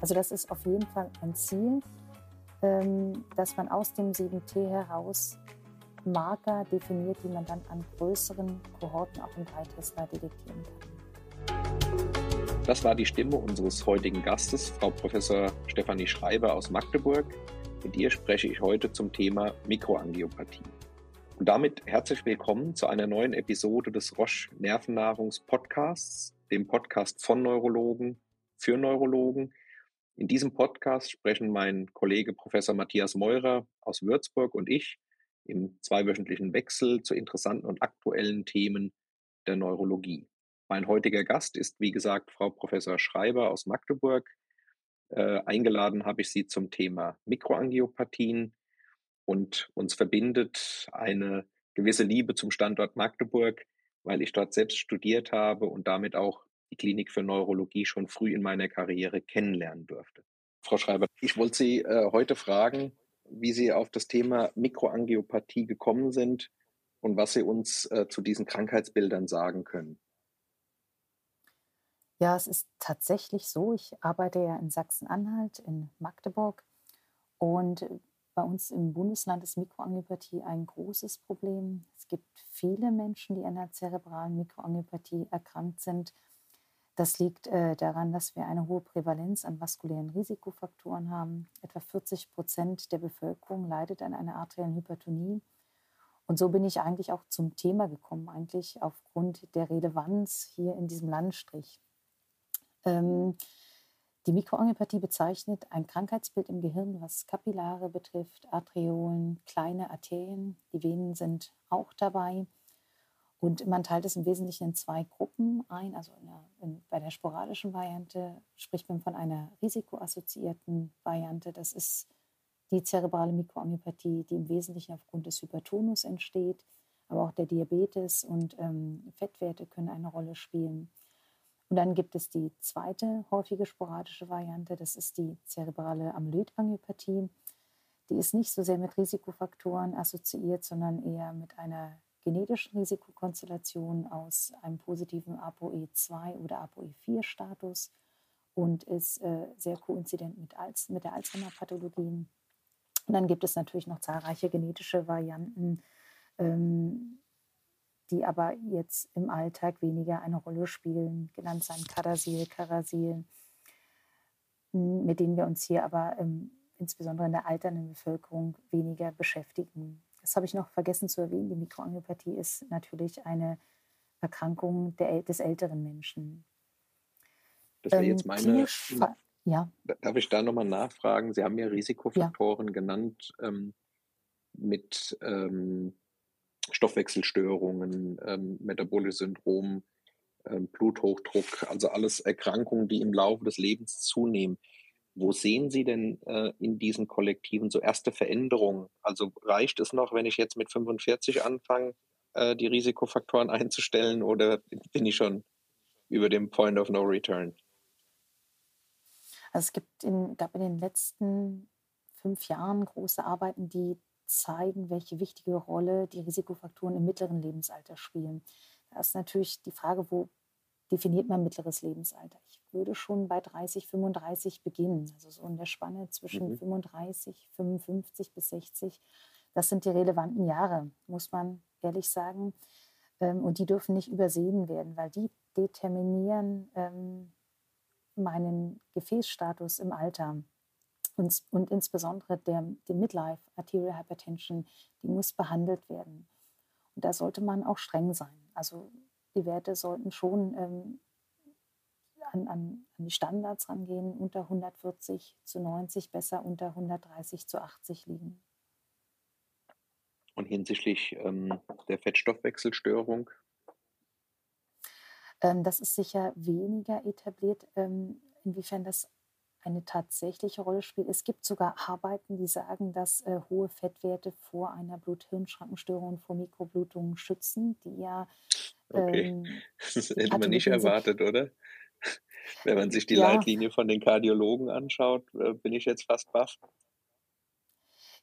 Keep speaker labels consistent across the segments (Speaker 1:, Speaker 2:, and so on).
Speaker 1: Also das ist auf jeden Fall ein Ziel, ähm, dass man aus dem 7T heraus Marker definiert, die man dann an größeren Kohorten auch im Dreitester detektieren kann.
Speaker 2: Das war die Stimme unseres heutigen Gastes, Frau Professor Stefanie Schreiber aus Magdeburg. Mit ihr spreche ich heute zum Thema Mikroangiopathie. Und damit herzlich willkommen zu einer neuen Episode des Roche Nervennahrungs Podcasts, dem Podcast von Neurologen für Neurologen. In diesem Podcast sprechen mein Kollege Professor Matthias Meurer aus Würzburg und ich im zweiwöchentlichen Wechsel zu interessanten und aktuellen Themen der Neurologie. Mein heutiger Gast ist, wie gesagt, Frau Professor Schreiber aus Magdeburg. Äh, eingeladen habe ich sie zum Thema Mikroangiopathien und uns verbindet eine gewisse Liebe zum Standort Magdeburg, weil ich dort selbst studiert habe und damit auch die Klinik für Neurologie schon früh in meiner Karriere kennenlernen durfte. Frau Schreiber, ich wollte Sie äh, heute fragen, wie Sie auf das Thema Mikroangiopathie gekommen sind und was Sie uns äh, zu diesen Krankheitsbildern sagen können.
Speaker 1: Ja, es ist tatsächlich so. Ich arbeite ja in Sachsen-Anhalt, in Magdeburg. Und bei uns im Bundesland ist Mikroangiopathie ein großes Problem. Es gibt viele Menschen, die an einer zerebralen Mikroangiopathie erkrankt sind. Das liegt äh, daran, dass wir eine hohe Prävalenz an vaskulären Risikofaktoren haben. Etwa 40 Prozent der Bevölkerung leidet an einer arteriellen Hypertonie. Und so bin ich eigentlich auch zum Thema gekommen, eigentlich aufgrund der Relevanz hier in diesem Landstrich. Ähm, die Mikroangiopathie bezeichnet ein Krankheitsbild im Gehirn, was Kapillare betrifft, Arteriolen, kleine Arterien. Die Venen sind auch dabei. Und man teilt es im Wesentlichen in zwei Gruppen ein. Also in der, in, bei der sporadischen Variante spricht man von einer risikoassoziierten Variante. Das ist die zerebrale Mikroangiopathie, die im Wesentlichen aufgrund des Hypertonus entsteht. Aber auch der Diabetes und ähm, Fettwerte können eine Rolle spielen. Und dann gibt es die zweite häufige sporadische Variante. Das ist die zerebrale Amyloidangiopathie. Die ist nicht so sehr mit Risikofaktoren assoziiert, sondern eher mit einer genetischen Risikokonstellation aus einem positiven ApoE2 oder ApoE4-Status und ist äh, sehr koinzident mit, Alz mit der Alzheimer-Pathologie. Und dann gibt es natürlich noch zahlreiche genetische Varianten, ähm, die aber jetzt im Alltag weniger eine Rolle spielen, genannt sein Kadasil, Karasil, mit denen wir uns hier aber ähm, insbesondere in der alternden Bevölkerung weniger beschäftigen das habe ich noch vergessen zu erwähnen, die Mikroangiopathie ist natürlich eine Erkrankung der, des älteren Menschen.
Speaker 2: Das wäre jetzt ähm, meine. Ja. Darf ich da nochmal nachfragen? Sie haben ja Risikofaktoren ja. genannt ähm, mit ähm, Stoffwechselstörungen, ähm, metabolisches Syndrom, ähm, Bluthochdruck, also alles Erkrankungen, die im Laufe des Lebens zunehmen. Wo sehen Sie denn äh, in diesen Kollektiven so erste Veränderungen? Also reicht es noch, wenn ich jetzt mit 45 anfange, äh, die Risikofaktoren einzustellen oder bin ich schon über dem Point of No Return?
Speaker 1: Also es gibt in, gab in den letzten fünf Jahren große Arbeiten, die zeigen, welche wichtige Rolle die Risikofaktoren im mittleren Lebensalter spielen. Da ist natürlich die Frage, wo definiert man mittleres Lebensalter? Ich würde schon bei 30, 35 beginnen. Also so in der Spanne zwischen mhm. 35, 55 bis 60. Das sind die relevanten Jahre, muss man ehrlich sagen. Ähm, und die dürfen nicht übersehen werden, weil die determinieren ähm, meinen Gefäßstatus im Alter. Und, und insbesondere der, die Midlife Arterial Hypertension, die muss behandelt werden. Und da sollte man auch streng sein. Also die Werte sollten schon ähm, an, an, an, die Standards rangehen, unter 140 zu 90, besser unter 130 zu 80 liegen.
Speaker 2: Und hinsichtlich ähm, der Fettstoffwechselstörung?
Speaker 1: Ähm, das ist sicher weniger etabliert, ähm, inwiefern das eine tatsächliche Rolle spielt. Es gibt sogar Arbeiten, die sagen, dass äh, hohe Fettwerte vor einer Blut-Hirn-Schrankenstörung und vor Mikroblutungen schützen, die ja.
Speaker 2: Okay. Ähm, das hätte man nicht erwartet, oder? Wenn man sich die ja. Leitlinie von den Kardiologen anschaut, äh, bin ich jetzt fast baff.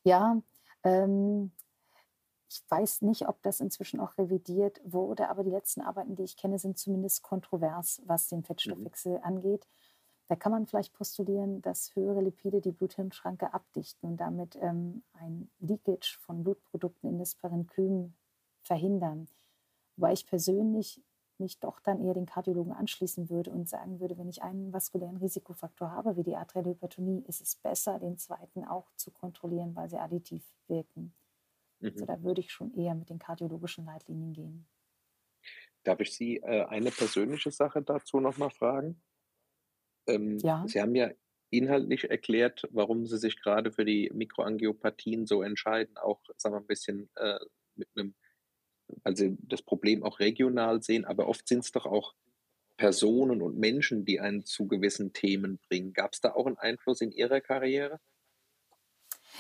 Speaker 1: Ja, ähm, ich weiß nicht, ob das inzwischen auch revidiert wurde, aber die letzten Arbeiten, die ich kenne, sind zumindest kontrovers, was den Fettstoffwechsel mhm. angeht. Da kann man vielleicht postulieren, dass höhere Lipide die Blut-Hirn-Schranke abdichten und damit ähm, ein Leakage von Blutprodukten in das Parenchym verhindern. Wobei ich persönlich mich doch dann eher den Kardiologen anschließen würde und sagen würde, wenn ich einen vaskulären Risikofaktor habe, wie die arterielle Hypertonie, ist es besser, den zweiten auch zu kontrollieren, weil sie additiv wirken. Also mhm. Also da würde ich schon eher mit den kardiologischen Leitlinien gehen.
Speaker 2: Darf ich Sie äh, eine persönliche Sache dazu nochmal fragen? Ähm, ja. Sie haben ja inhaltlich erklärt, warum Sie sich gerade für die Mikroangiopathien so entscheiden, auch sagen wir ein bisschen äh, mit einem, Sie das Problem auch regional sehen, aber oft sind es doch auch Personen und Menschen, die einen zu gewissen Themen bringen. Gab es da auch einen Einfluss in Ihrer Karriere?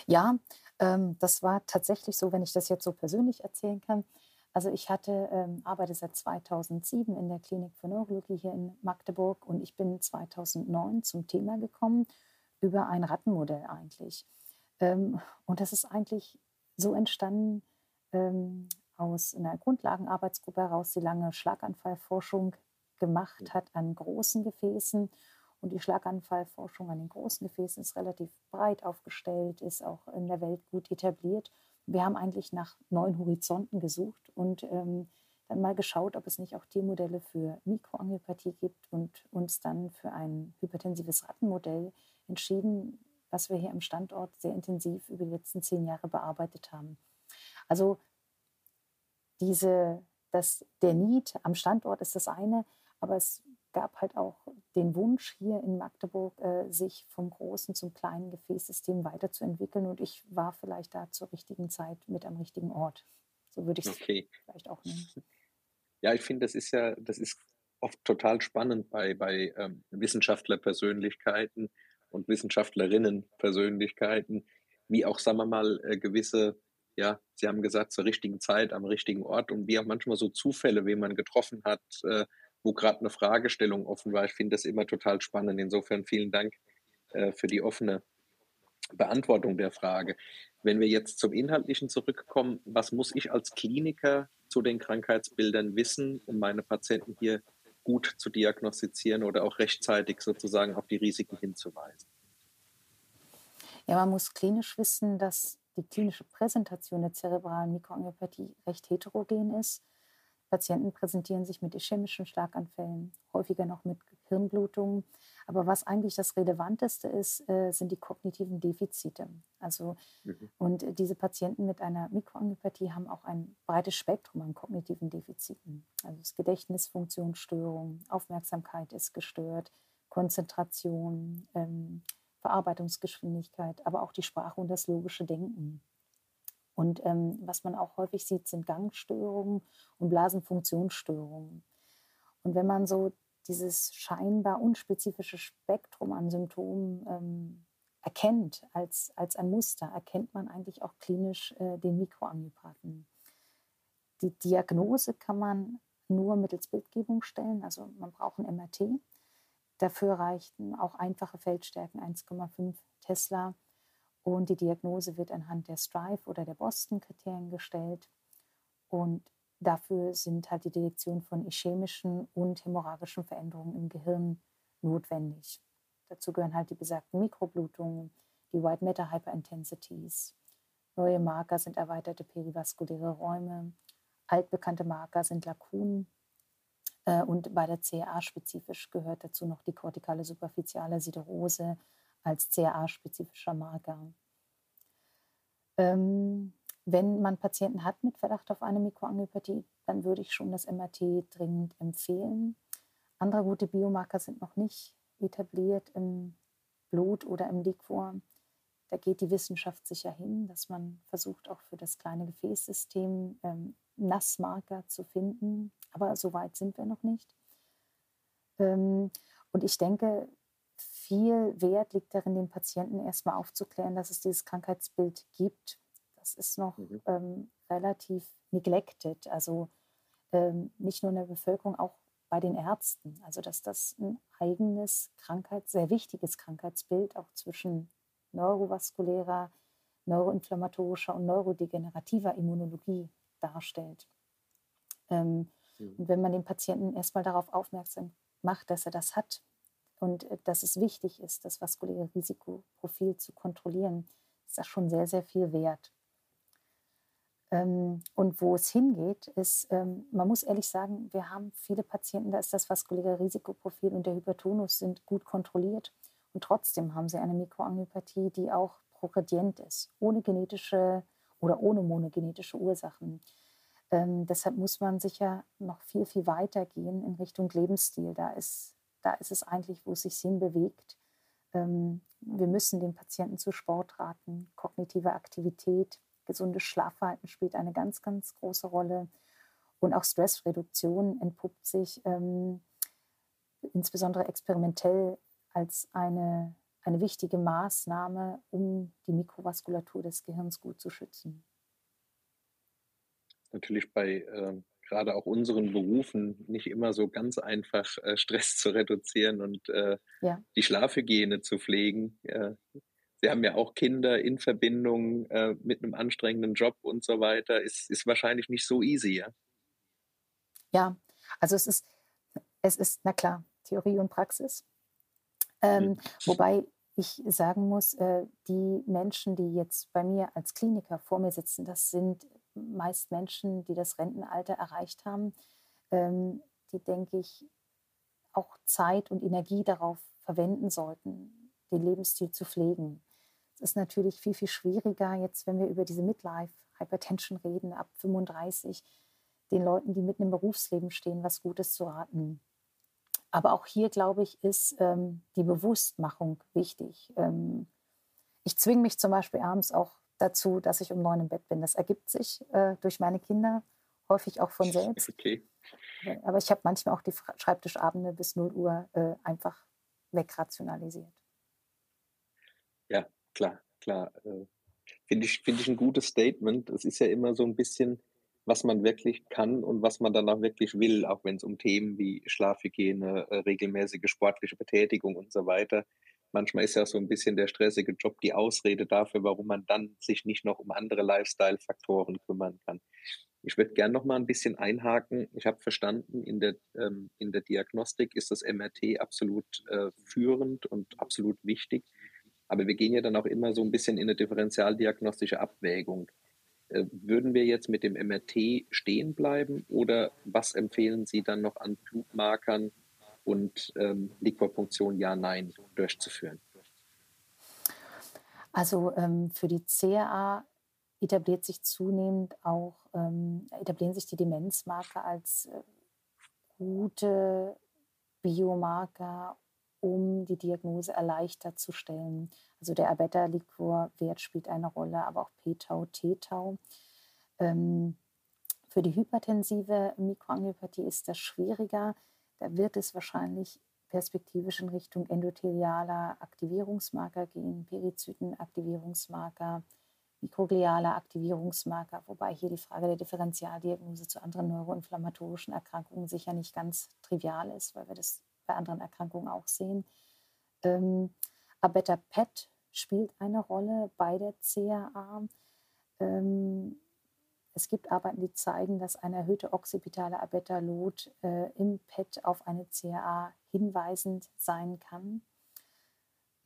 Speaker 1: Ja, ähm, das war tatsächlich so, wenn ich das jetzt so persönlich erzählen kann. Also ich hatte, ähm, arbeite seit 2007 in der Klinik für Neurologie hier in Magdeburg und ich bin 2009 zum Thema gekommen über ein Rattenmodell eigentlich. Ähm, und das ist eigentlich so entstanden ähm, aus einer Grundlagenarbeitsgruppe heraus, die lange Schlaganfallforschung gemacht hat an großen Gefäßen. Und die Schlaganfallforschung an den großen Gefäßen ist relativ breit aufgestellt, ist auch in der Welt gut etabliert wir haben eigentlich nach neuen Horizonten gesucht und ähm, dann mal geschaut, ob es nicht auch Tiermodelle für Mikroangiopathie gibt und uns dann für ein hypertensives Rattenmodell entschieden, was wir hier am Standort sehr intensiv über die letzten zehn Jahre bearbeitet haben. Also diese, das, der Need am Standort ist das eine, aber es gab halt auch den Wunsch hier in Magdeburg, äh, sich vom großen zum kleinen Gefäßsystem weiterzuentwickeln. Und ich war vielleicht da zur richtigen Zeit mit am richtigen Ort. So würde ich es okay. vielleicht auch nennen.
Speaker 2: Ja, ich finde, das ist ja, das ist oft total spannend bei, bei ähm, Wissenschaftlerpersönlichkeiten und Wissenschaftlerinnenpersönlichkeiten, wie auch, sagen wir mal, äh, gewisse, ja, Sie haben gesagt, zur richtigen Zeit, am richtigen Ort und wie auch manchmal so Zufälle, wen man getroffen hat, äh, wo gerade eine Fragestellung offen war. Ich finde das immer total spannend. Insofern vielen Dank äh, für die offene Beantwortung der Frage. Wenn wir jetzt zum Inhaltlichen zurückkommen, was muss ich als Kliniker zu den Krankheitsbildern wissen, um meine Patienten hier gut zu diagnostizieren oder auch rechtzeitig sozusagen auf die Risiken hinzuweisen?
Speaker 1: Ja, man muss klinisch wissen, dass die klinische Präsentation der zerebralen Mikroangiopathie recht heterogen ist. Patienten präsentieren sich mit ischämischen Schlaganfällen, häufiger noch mit Hirnblutungen. Aber was eigentlich das Relevanteste ist, äh, sind die kognitiven Defizite. Also, mhm. Und diese Patienten mit einer Mikroangiopathie haben auch ein breites Spektrum an kognitiven Defiziten. Also das Gedächtnisfunktionsstörung, Aufmerksamkeit ist gestört, Konzentration, ähm, Verarbeitungsgeschwindigkeit, aber auch die Sprache und das logische Denken. Und ähm, was man auch häufig sieht, sind Gangstörungen und Blasenfunktionsstörungen. Und wenn man so dieses scheinbar unspezifische Spektrum an Symptomen ähm, erkennt als, als ein Muster, erkennt man eigentlich auch klinisch äh, den Mikroangiopathen. Die Diagnose kann man nur mittels Bildgebung stellen, also man braucht ein MRT. Dafür reichten auch einfache Feldstärken 1,5 Tesla und die Diagnose wird anhand der Strive oder der Boston-Kriterien gestellt. Und dafür sind halt die Detektion von ischämischen und hämorrhagischen Veränderungen im Gehirn notwendig. Dazu gehören halt die besagten Mikroblutungen, die White Matter Hyperintensities. Neue Marker sind erweiterte perivaskuläre Räume. Altbekannte Marker sind Lakunen. Äh, und bei der CA spezifisch gehört dazu noch die kortikale superficiale Siderose, als CAA-spezifischer Marker. Ähm, wenn man Patienten hat mit Verdacht auf eine Mikroangiopathie, dann würde ich schon das MRT dringend empfehlen. Andere gute Biomarker sind noch nicht etabliert im Blut oder im Liquor. Da geht die Wissenschaft sicher hin, dass man versucht, auch für das kleine Gefäßsystem ähm, Nassmarker zu finden. Aber so weit sind wir noch nicht. Ähm, und ich denke, viel Wert liegt darin, den Patienten erstmal aufzuklären, dass es dieses Krankheitsbild gibt. Das ist noch mhm. ähm, relativ neglected, also ähm, nicht nur in der Bevölkerung, auch bei den Ärzten. Also dass das ein eigenes Krankheit, sehr wichtiges Krankheitsbild auch zwischen neurovaskulärer, neuroinflammatorischer und neurodegenerativer Immunologie darstellt. Ähm, mhm. Und wenn man den Patienten erstmal darauf aufmerksam macht, dass er das hat, und äh, dass es wichtig ist, das vaskuläre Risikoprofil zu kontrollieren, ist das schon sehr, sehr viel wert. Ähm, und wo es hingeht, ist, ähm, man muss ehrlich sagen, wir haben viele Patienten, da ist das vaskuläre Risikoprofil und der Hypertonus sind gut kontrolliert. Und trotzdem haben sie eine Mikroangiopathie, die auch progredient ist, ohne genetische oder ohne monogenetische Ursachen. Ähm, deshalb muss man sicher noch viel, viel weiter gehen in Richtung Lebensstil. Da ist, da ist es eigentlich, wo es sich hinbewegt. Ähm, wir müssen den Patienten zu Sport raten, kognitive Aktivität, gesundes Schlafverhalten spielt eine ganz, ganz große Rolle. Und auch Stressreduktion entpuppt sich ähm, insbesondere experimentell als eine, eine wichtige Maßnahme, um die Mikrovaskulatur des Gehirns gut zu schützen.
Speaker 2: Natürlich bei äh, gerade auch unseren Berufen nicht immer so ganz einfach, äh, Stress zu reduzieren und äh, ja. die Schlafhygiene zu pflegen. Sie haben ja auch Kinder in Verbindung äh, mit einem anstrengenden Job und so weiter. Ist, ist wahrscheinlich nicht so easy, ja?
Speaker 1: Ja, also es ist, es ist, na klar, Theorie und Praxis. Ähm, mhm. Wobei ich sagen muss, äh, die Menschen, die jetzt bei mir als Kliniker vor mir sitzen, das sind meist Menschen, die das Rentenalter erreicht haben, ähm, die, denke ich, auch Zeit und Energie darauf verwenden sollten, den Lebensstil zu pflegen. Es ist natürlich viel, viel schwieriger, jetzt, wenn wir über diese Midlife-Hypertension reden, ab 35, den Leuten, die mitten im Berufsleben stehen, was Gutes zu raten. Aber auch hier, glaube ich, ist ähm, die Bewusstmachung wichtig. Ähm, ich zwinge mich zum Beispiel abends auch dazu, dass ich um neun im Bett bin. Das ergibt sich äh, durch meine Kinder, häufig auch von selbst. Okay. Aber ich habe manchmal auch die Schreibtischabende bis 0 Uhr äh, einfach wegrationalisiert.
Speaker 2: Ja, klar, klar. Äh, Finde ich, find ich ein gutes Statement. Es ist ja immer so ein bisschen, was man wirklich kann und was man danach wirklich will, auch wenn es um Themen wie Schlafhygiene, äh, regelmäßige sportliche Betätigung und so weiter. Manchmal ist ja so ein bisschen der stressige Job die Ausrede dafür, warum man dann sich nicht noch um andere Lifestyle-Faktoren kümmern kann. Ich würde gerne noch mal ein bisschen einhaken. Ich habe verstanden, in der, ähm, in der Diagnostik ist das MRT absolut äh, führend und absolut wichtig. Aber wir gehen ja dann auch immer so ein bisschen in eine differentialdiagnostische Abwägung. Äh, würden wir jetzt mit dem MRT stehen bleiben oder was empfehlen Sie dann noch an Blutmarkern und ähm, Liquorpunktion Ja, Nein durchzuführen?
Speaker 1: Also ähm, für die CRA etabliert sich zunehmend auch, ähm, etablieren sich die Demenzmarker als äh, gute Biomarker um die Diagnose erleichtert zu stellen. Also der Abeta-Liquor-Wert spielt eine Rolle, aber auch P-Tau, T-Tau. Ähm, für die hypertensive Mikroangiopathie ist das schwieriger. Da wird es wahrscheinlich perspektivisch in Richtung endothelialer Aktivierungsmarker gehen, Perizytenaktivierungsmarker, mikroglialer Aktivierungsmarker, wobei hier die Frage der Differentialdiagnose zu anderen neuroinflammatorischen Erkrankungen sicher nicht ganz trivial ist, weil wir das bei anderen Erkrankungen auch sehen. Ähm, Abeta spielt eine Rolle bei der CAA. Ähm, es gibt Arbeiten, die zeigen, dass eine erhöhte occipitale Abeta-Lot äh, im PET auf eine CAA hinweisend sein kann.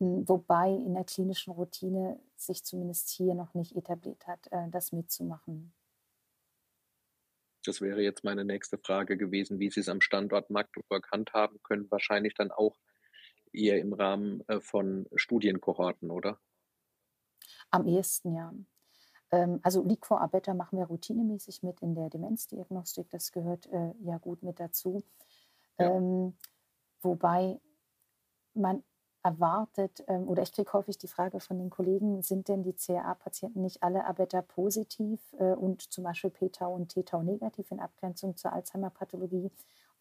Speaker 1: Hm, wobei in der klinischen Routine sich zumindest hier noch nicht etabliert hat, äh, das mitzumachen.
Speaker 2: Das wäre jetzt meine nächste Frage gewesen, wie Sie es am Standort Magdeburg handhaben können. Wahrscheinlich dann auch eher im Rahmen äh, von Studienkohorten, oder?
Speaker 1: Am ehesten, ja. Ähm, also Liquor Abeta machen wir routinemäßig mit in der Demenzdiagnostik. Das gehört äh, ja gut mit dazu. Ja. Ähm, wobei man erwartet, ähm, oder ich kriege häufig die Frage von den Kollegen, sind denn die CRA-Patienten nicht alle Abeta positiv äh, und zum Beispiel P-Tau und T-Tau negativ in Abgrenzung zur Alzheimer-Pathologie?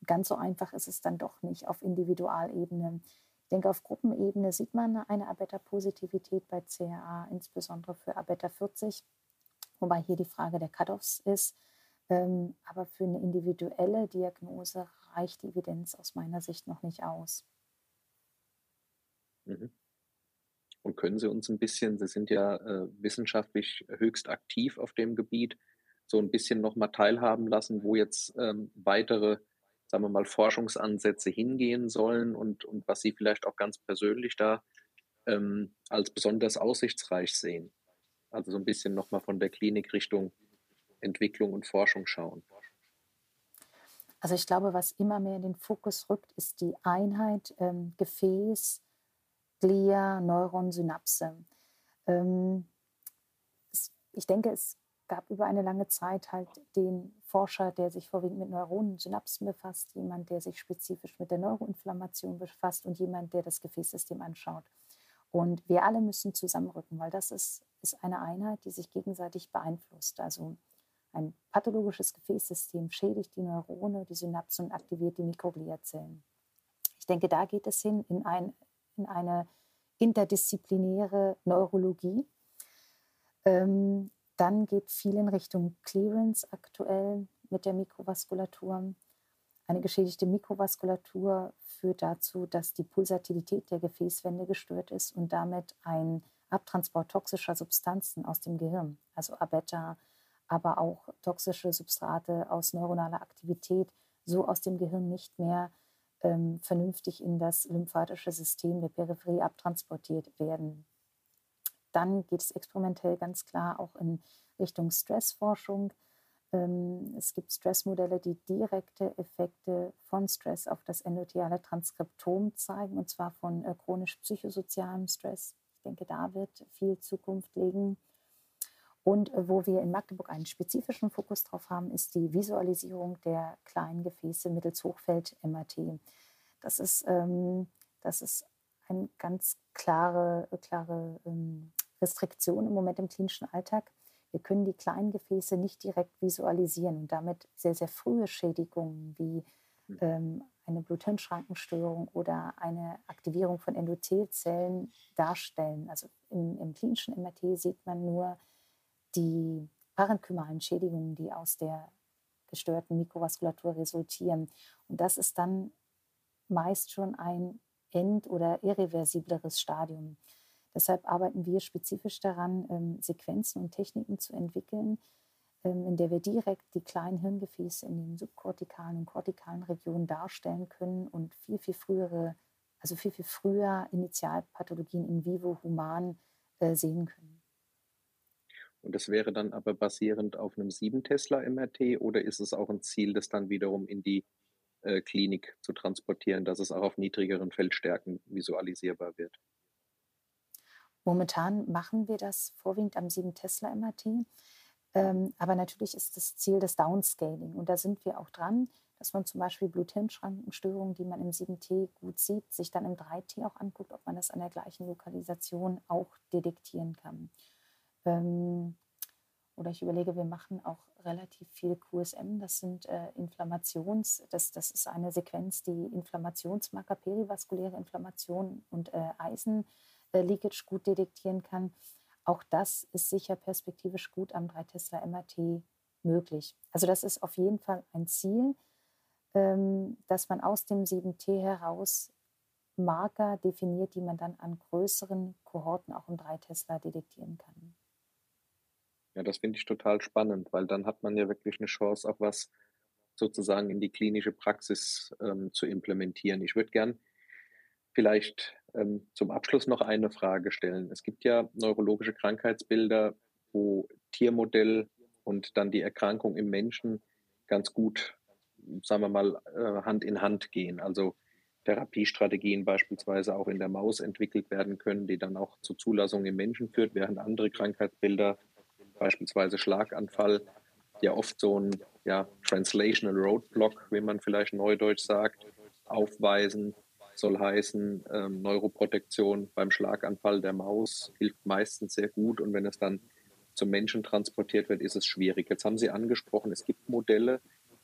Speaker 1: Ganz so einfach ist es dann doch nicht auf Individualebene. Ich denke, auf Gruppenebene sieht man eine Abeta-Positivität bei CRA, insbesondere für Abeta 40, wobei hier die Frage der Cut-offs ist. Ähm, aber für eine individuelle Diagnose reicht die Evidenz aus meiner Sicht noch nicht aus.
Speaker 2: Mhm. Und können Sie uns ein bisschen, Sie sind ja äh, wissenschaftlich höchst aktiv auf dem Gebiet, so ein bisschen nochmal teilhaben lassen, wo jetzt ähm, weitere sagen wir mal, Forschungsansätze hingehen sollen und, und was Sie vielleicht auch ganz persönlich da ähm, als besonders aussichtsreich sehen. Also so ein bisschen nochmal von der Klinik Richtung Entwicklung und Forschung schauen.
Speaker 1: Also ich glaube, was immer mehr in den Fokus rückt, ist die Einheit ähm, Gefäß, Glia, Neuron, Synapse. Ähm, es, ich denke, es gab über eine lange Zeit halt den Forscher, der sich vorwiegend mit Neuronen, Synapsen befasst, jemand, der sich spezifisch mit der Neuroinflammation befasst und jemand, der das Gefäßsystem anschaut. Und wir alle müssen zusammenrücken, weil das ist, ist eine Einheit, die sich gegenseitig beeinflusst. Also ein pathologisches Gefäßsystem schädigt die Neurone, die Synapsen und aktiviert die Mikrogliazellen. Ich denke, da geht es hin in, ein, in eine interdisziplinäre Neurologie. Ähm, dann geht viel in Richtung Clearance aktuell mit der Mikrovaskulatur. Eine geschädigte Mikrovaskulatur führt dazu, dass die Pulsatilität der Gefäßwände gestört ist und damit ein Abtransport toxischer Substanzen aus dem Gehirn, also Abeta, aber auch toxische Substrate aus neuronaler Aktivität so aus dem Gehirn nicht mehr ähm, vernünftig in das lymphatische System der Peripherie abtransportiert werden. Dann geht es experimentell ganz klar auch in Richtung Stressforschung. Ähm, es gibt Stressmodelle, die direkte Effekte von Stress auf das endotheliale Transkriptom zeigen, und zwar von äh, chronisch psychosozialem Stress. Ich denke, da wird viel Zukunft liegen. Und äh, wo wir in Magdeburg einen spezifischen Fokus drauf haben, ist die Visualisierung der kleinen Gefäße mittels Hochfeld-MRT. Das ist, ähm, das ist eine ganz klare, klare ähm, Restriktion im Moment im klinischen Alltag. Wir können die kleinen Gefäße nicht direkt visualisieren und damit sehr, sehr frühe Schädigungen wie hm. ähm, eine Bluthirnschrankenstörung oder eine Aktivierung von Endothelzellen darstellen. Also im, im klinischen MRT sieht man nur die parenchymalen Schädigungen, die aus der gestörten Mikrovaskulatur resultieren. Und das ist dann meist schon ein end- oder irreversibleres Stadium. Deshalb arbeiten wir spezifisch daran, ähm, Sequenzen und Techniken zu entwickeln, ähm, in der wir direkt die kleinen Hirngefäße in den subkortikalen und kortikalen Regionen darstellen können und viel, viel frühere, also viel, viel früher Initialpathologien in vivo human äh, sehen können.
Speaker 2: Und das wäre dann aber basierend auf einem 7 Tesla MRT oder ist es auch ein Ziel, das dann wiederum in die äh, Klinik zu transportieren, dass es auch auf niedrigeren Feldstärken visualisierbar wird?
Speaker 1: Momentan machen wir das vorwiegend am 7 Tesla MRT. Ähm, aber natürlich ist das Ziel das Downscaling. Und da sind wir auch dran, dass man zum Beispiel Bluthirnschrankenstörungen, die man im 7T gut sieht, sich dann im 3T auch anguckt, ob man das an der gleichen Lokalisation auch detektieren kann. Ähm, oder ich überlege, wir machen auch relativ viel QSM. Das sind äh, Inflammations, das, das ist eine Sequenz, die Inflammationsmarker, perivaskuläre Inflammation und äh, Eisenleakage gut detektieren kann. Auch das ist sicher perspektivisch gut am 3 Tesla MRT möglich. Also das ist auf jeden Fall ein Ziel, ähm, dass man aus dem 7T heraus Marker definiert, die man dann an größeren Kohorten auch im 3 Tesla detektieren kann.
Speaker 2: Ja, das finde ich total spannend, weil dann hat man ja wirklich eine Chance, auch was sozusagen in die klinische Praxis ähm, zu implementieren. Ich würde gern vielleicht ähm, zum Abschluss noch eine Frage stellen. Es gibt ja neurologische Krankheitsbilder, wo Tiermodell und dann die Erkrankung im Menschen ganz gut, sagen wir mal, äh, Hand in Hand gehen. Also Therapiestrategien beispielsweise auch in der Maus entwickelt werden können, die dann auch zur Zulassung im Menschen führt, während andere Krankheitsbilder beispielsweise Schlaganfall, ja oft so ein ja, Translational Roadblock, wie man vielleicht neudeutsch sagt, aufweisen, soll heißen, ähm, Neuroprotektion beim Schlaganfall der Maus hilft meistens sehr gut und wenn es dann zum Menschen transportiert wird, ist es schwierig. Jetzt haben Sie angesprochen, es gibt Modelle,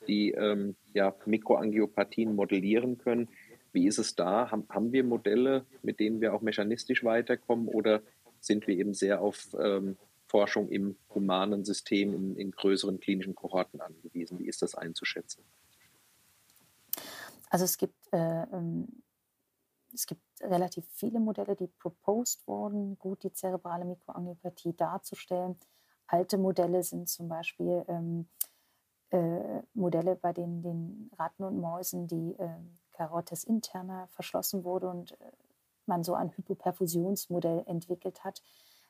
Speaker 2: die ähm, ja, Mikroangiopathien modellieren können. Wie ist es da? Haben, haben wir Modelle, mit denen wir auch mechanistisch weiterkommen oder sind wir eben sehr auf ähm, Forschung im humanen System in, in größeren klinischen Kohorten angewiesen. Wie ist das einzuschätzen?
Speaker 1: Also es gibt, äh, ähm, es gibt relativ viele Modelle, die proposed wurden, gut die zerebrale Mikroangiopathie darzustellen. Alte Modelle sind zum Beispiel ähm, äh, Modelle, bei denen den Ratten und Mäusen die äh, Carotis interna verschlossen wurde und äh, man so ein Hypoperfusionsmodell entwickelt hat.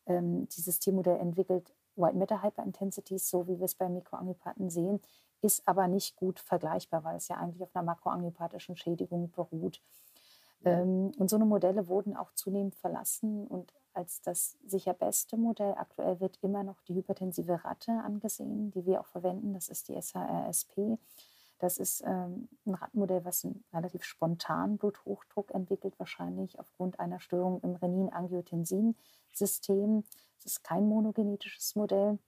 Speaker 1: Ähm, dieses Tiermodell entwickelt White Matter Hyperintensities, so wie wir es bei Mikroangiopathen sehen, ist aber nicht gut vergleichbar, weil es ja eigentlich auf einer makroangiopathischen Schädigung beruht. Ähm, und so eine Modelle wurden auch zunehmend verlassen und als das sicher beste Modell aktuell wird immer noch die hypertensive Ratte angesehen, die wir auch verwenden. Das ist die SHRSP. Das ist ähm, ein Radmodell, was einen relativ spontanen Bluthochdruck entwickelt, wahrscheinlich aufgrund einer Störung im Renin-Angiotensin-System. Es ist kein monogenetisches Modell,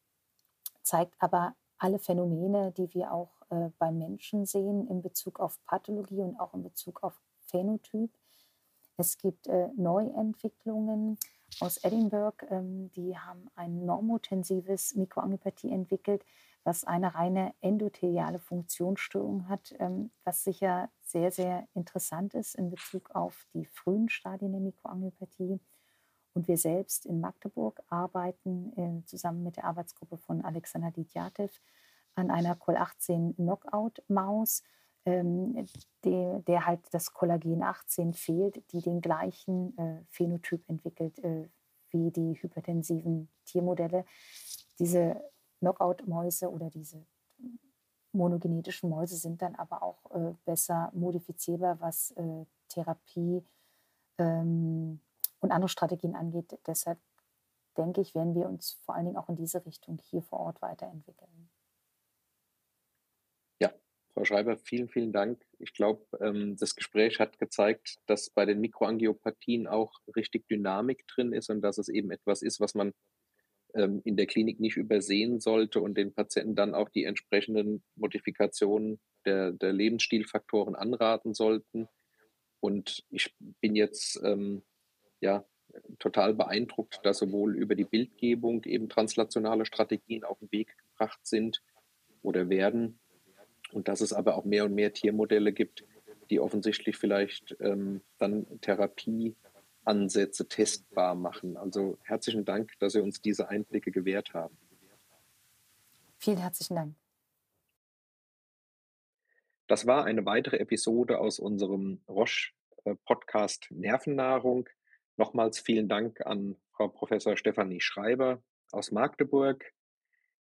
Speaker 1: zeigt aber alle Phänomene, die wir auch äh, beim Menschen sehen in Bezug auf Pathologie und auch in Bezug auf Phänotyp. Es gibt äh, Neuentwicklungen aus Edinburgh, ähm, die haben ein normotensives Mikroangiopathie entwickelt, was eine reine endotheliale Funktionsstörung hat, ähm, was sicher sehr, sehr interessant ist in Bezug auf die frühen Stadien der Mikroangiopathie. Und wir selbst in Magdeburg arbeiten äh, zusammen mit der Arbeitsgruppe von Alexander Didjatev an einer Col-18-Knockout-Maus, ähm, der, der, halt das Kollagen 18 fehlt, die den gleichen äh, Phänotyp entwickelt äh, wie die hypertensiven Tiermodelle. Diese Knockout-Mäuse oder diese monogenetischen Mäuse sind dann aber auch äh, besser modifizierbar, was äh, Therapie ähm, und andere Strategien angeht. Deshalb denke ich, werden wir uns vor allen Dingen auch in diese Richtung hier vor Ort weiterentwickeln.
Speaker 2: Ja, Frau Schreiber, vielen, vielen Dank. Ich glaube, ähm, das Gespräch hat gezeigt, dass bei den Mikroangiopathien auch richtig Dynamik drin ist und dass es eben etwas ist, was man ähm, in der Klinik nicht übersehen sollte und den Patienten dann auch die entsprechenden Modifikationen der, der Lebensstilfaktoren anraten sollten. Und ich bin jetzt ähm, ja total beeindruckt, dass sowohl über die Bildgebung eben translationale Strategien auf den Weg gebracht sind oder werden und dass es aber auch mehr und mehr Tiermodelle gibt, die offensichtlich vielleicht ähm, dann Therapie Ansätze testbar machen. Also herzlichen Dank, dass Sie uns diese Einblicke gewährt haben.
Speaker 1: Vielen herzlichen Dank.
Speaker 2: Das war eine weitere Episode aus unserem Roche-Podcast Nervennahrung. Nochmals vielen Dank an Frau Professor Stefanie Schreiber aus Magdeburg.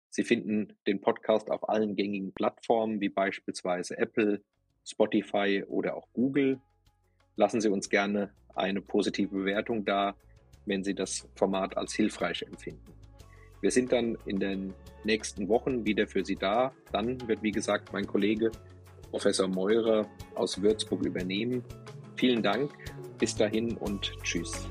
Speaker 2: Sie finden den Podcast auf allen gängigen Plattformen wie beispielsweise Apple, Spotify oder auch Google. Lassen Sie uns gerne eine positive Bewertung da, wenn Sie das Format als hilfreich empfinden. Wir sind dann in den nächsten Wochen wieder für Sie da. Dann wird, wie gesagt, mein Kollege Professor Meurer aus Würzburg übernehmen. Vielen Dank, bis dahin und tschüss.